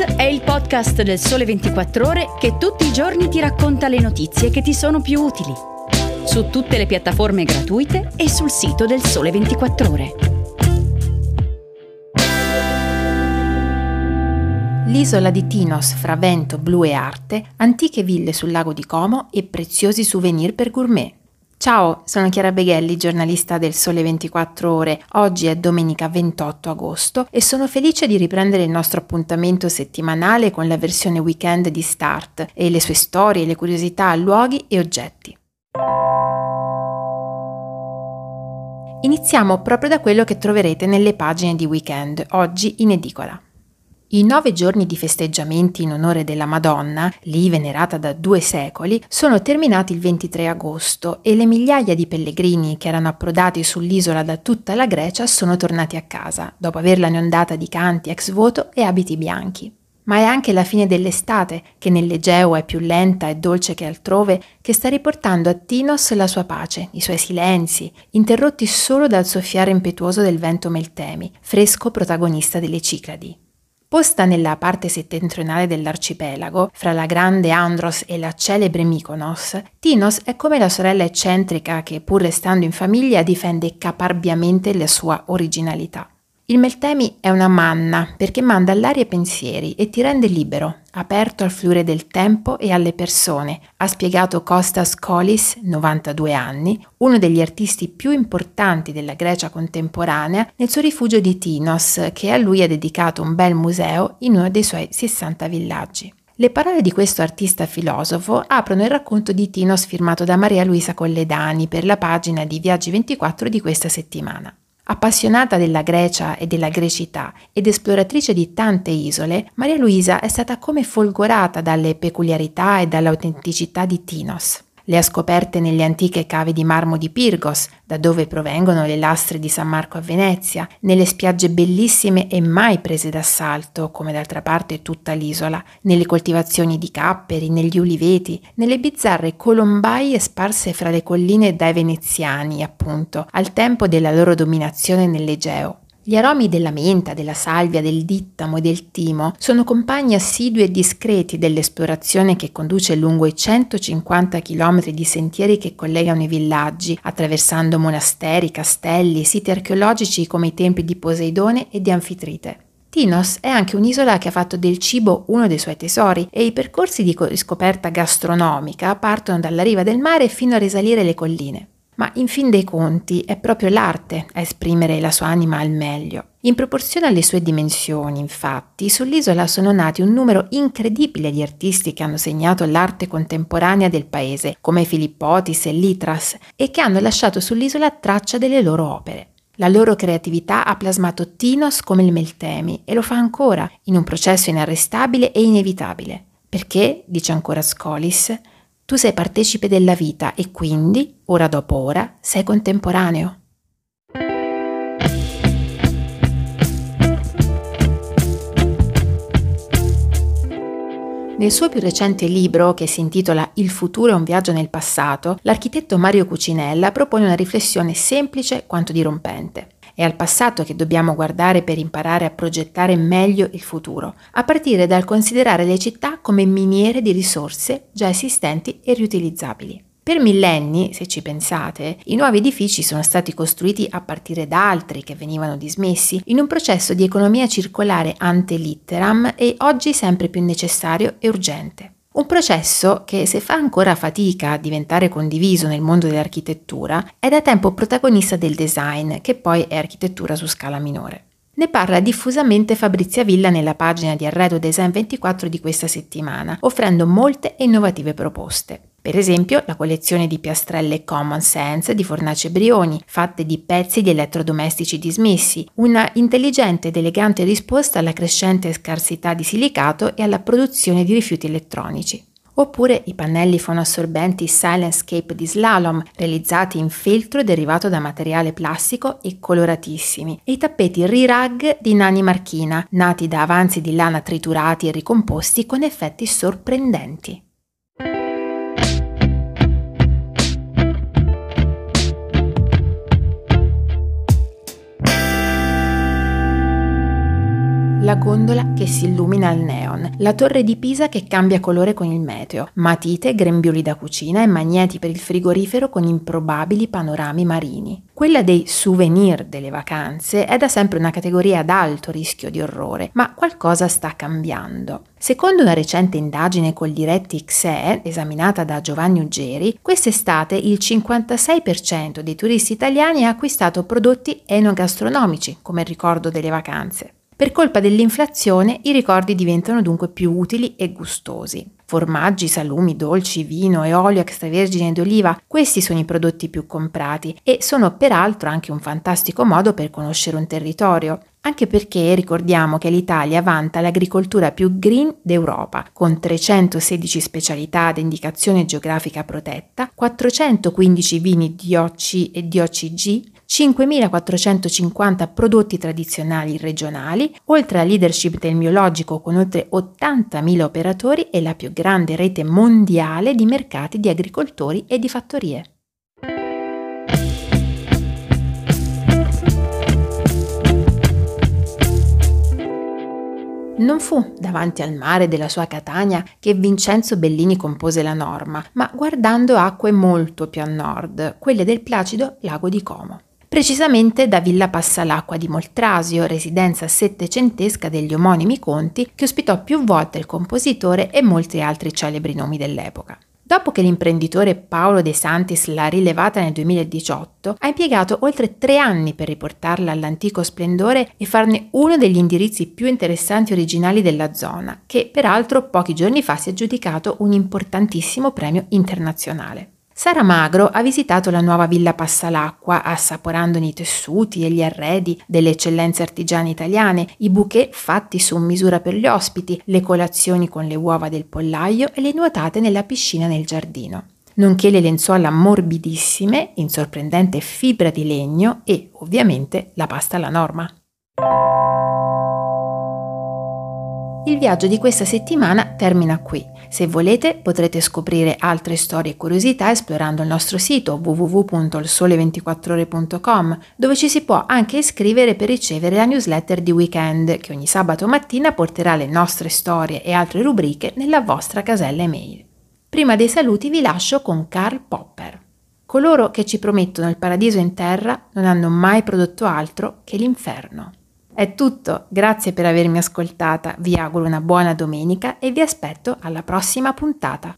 È il podcast del Sole 24 Ore che tutti i giorni ti racconta le notizie che ti sono più utili. Su tutte le piattaforme gratuite e sul sito del Sole 24 Ore. L'isola di Tinos fra vento, blu e arte, antiche ville sul lago di Como e preziosi souvenir per gourmet. Ciao, sono Chiara Beghelli, giornalista del Sole 24 Ore. Oggi è domenica 28 agosto e sono felice di riprendere il nostro appuntamento settimanale con la versione weekend di Start e le sue storie, le curiosità, luoghi e oggetti. Iniziamo proprio da quello che troverete nelle pagine di weekend, oggi in edicola. I nove giorni di festeggiamenti in onore della Madonna, lì venerata da due secoli, sono terminati il 23 agosto e le migliaia di pellegrini che erano approdati sull'isola da tutta la Grecia sono tornati a casa, dopo averla inondata di canti ex voto e abiti bianchi. Ma è anche la fine dell'estate, che nell'Egeo è più lenta e dolce che altrove, che sta riportando a Tinos la sua pace, i suoi silenzi, interrotti solo dal soffiare impetuoso del vento Meltemi, fresco protagonista delle Cicladi. Posta nella parte settentrionale dell'arcipelago, fra la grande Andros e la celebre Mykonos, Tinos è come la sorella eccentrica che, pur restando in famiglia, difende caparbiamente la sua originalità. Il Meltemi è una manna perché manda all'aria pensieri e ti rende libero, aperto al fluire del tempo e alle persone, ha spiegato Kostas Kolis, 92 anni, uno degli artisti più importanti della Grecia contemporanea, nel suo rifugio di Tinos, che a lui ha dedicato un bel museo in uno dei suoi 60 villaggi. Le parole di questo artista filosofo aprono il racconto di Tinos firmato da Maria Luisa Colledani per la pagina di Viaggi 24 di questa settimana. Appassionata della Grecia e della grecità ed esploratrice di tante isole, Maria Luisa è stata come folgorata dalle peculiarità e dall'autenticità di Tinos. Le ha scoperte nelle antiche cave di marmo di Pirgos, da dove provengono le lastre di San Marco a Venezia, nelle spiagge bellissime e mai prese d'assalto, come d'altra parte tutta l'isola, nelle coltivazioni di capperi, negli uliveti, nelle bizzarre colombaie sparse fra le colline dai veneziani, appunto, al tempo della loro dominazione nell'Egeo. Gli aromi della menta, della salvia, del dittamo e del timo sono compagni assidui e discreti dell'esplorazione che conduce lungo i 150 km di sentieri che collegano i villaggi, attraversando monasteri, castelli, siti archeologici come i templi di Poseidone e di Anfitrite. Tinos è anche un'isola che ha fatto del cibo uno dei suoi tesori e i percorsi di scoperta gastronomica partono dalla riva del mare fino a risalire le colline ma in fin dei conti è proprio l'arte a esprimere la sua anima al meglio. In proporzione alle sue dimensioni, infatti, sull'isola sono nati un numero incredibile di artisti che hanno segnato l'arte contemporanea del paese, come Filippotis e Litras, e che hanno lasciato sull'isola traccia delle loro opere. La loro creatività ha plasmato Tinos come il Meltemi e lo fa ancora, in un processo inarrestabile e inevitabile. Perché, dice ancora Scolis, tu sei partecipe della vita e quindi, ora dopo ora, sei contemporaneo. Nel suo più recente libro, che si intitola Il futuro è un viaggio nel passato, l'architetto Mario Cucinella propone una riflessione semplice quanto dirompente. È al passato che dobbiamo guardare per imparare a progettare meglio il futuro, a partire dal considerare le città come miniere di risorse già esistenti e riutilizzabili. Per millenni, se ci pensate, i nuovi edifici sono stati costruiti a partire da altri che venivano dismessi in un processo di economia circolare ante litteram e oggi sempre più necessario e urgente. Un processo che, se fa ancora fatica a diventare condiviso nel mondo dell'architettura, è da tempo protagonista del design, che poi è architettura su scala minore. Ne parla diffusamente Fabrizia Villa nella pagina di Arredo Design 24 di questa settimana, offrendo molte e innovative proposte. Per esempio, la collezione di piastrelle Common Sense di Fornace Brioni, fatte di pezzi di elettrodomestici dismessi, una intelligente ed elegante risposta alla crescente scarsità di silicato e alla produzione di rifiuti elettronici. Oppure i pannelli fonoassorbenti Silenscape di Slalom, realizzati in feltro derivato da materiale plastico e coloratissimi, e i tappeti Rirag di Nani Marchina, nati da avanzi di lana triturati e ricomposti con effetti sorprendenti. La gondola che si illumina al neon, la torre di Pisa che cambia colore con il meteo, matite, grembiuli da cucina e magneti per il frigorifero con improbabili panorami marini. Quella dei souvenir delle vacanze è da sempre una categoria ad alto rischio di orrore, ma qualcosa sta cambiando. Secondo una recente indagine col diretti XE, esaminata da Giovanni Uggeri, quest'estate il 56% dei turisti italiani ha acquistato prodotti enogastronomici come ricordo delle vacanze. Per colpa dell'inflazione i ricordi diventano dunque più utili e gustosi. Formaggi, salumi, dolci, vino e olio extravergine d'oliva, questi sono i prodotti più comprati e sono peraltro anche un fantastico modo per conoscere un territorio, anche perché ricordiamo che l'Italia vanta l'agricoltura più green d'Europa, con 316 specialità ad indicazione geografica protetta, 415 vini DOC e DOCG, 5.450 prodotti tradizionali regionali, oltre alla leadership del biologico con oltre 80.000 operatori e la più grande rete mondiale di mercati di agricoltori e di fattorie. Non fu davanti al mare della sua Catania che Vincenzo Bellini compose la norma, ma guardando acque molto più a nord, quelle del placido lago di Como precisamente da Villa Passalacqua di Moltrasio, residenza settecentesca degli omonimi conti, che ospitò più volte il compositore e molti altri celebri nomi dell'epoca. Dopo che l'imprenditore Paolo De Santis l'ha rilevata nel 2018, ha impiegato oltre tre anni per riportarla all'antico splendore e farne uno degli indirizzi più interessanti e originali della zona, che peraltro pochi giorni fa si è aggiudicato un importantissimo premio internazionale. Sara Magro ha visitato la nuova Villa Passalacqua, assaporandone i tessuti e gli arredi delle eccellenze artigiane italiane, i bouquet fatti su misura per gli ospiti, le colazioni con le uova del pollaio e le nuotate nella piscina nel giardino nonché le lenzuola morbidissime in sorprendente fibra di legno e, ovviamente, la pasta alla norma. Il viaggio di questa settimana termina qui. Se volete potrete scoprire altre storie e curiosità esplorando il nostro sito www.ilsole24ore.com dove ci si può anche iscrivere per ricevere la newsletter di weekend che ogni sabato mattina porterà le nostre storie e altre rubriche nella vostra casella email. Prima dei saluti vi lascio con Karl Popper. Coloro che ci promettono il paradiso in terra non hanno mai prodotto altro che l'inferno. È tutto, grazie per avermi ascoltata, vi auguro una buona domenica e vi aspetto alla prossima puntata.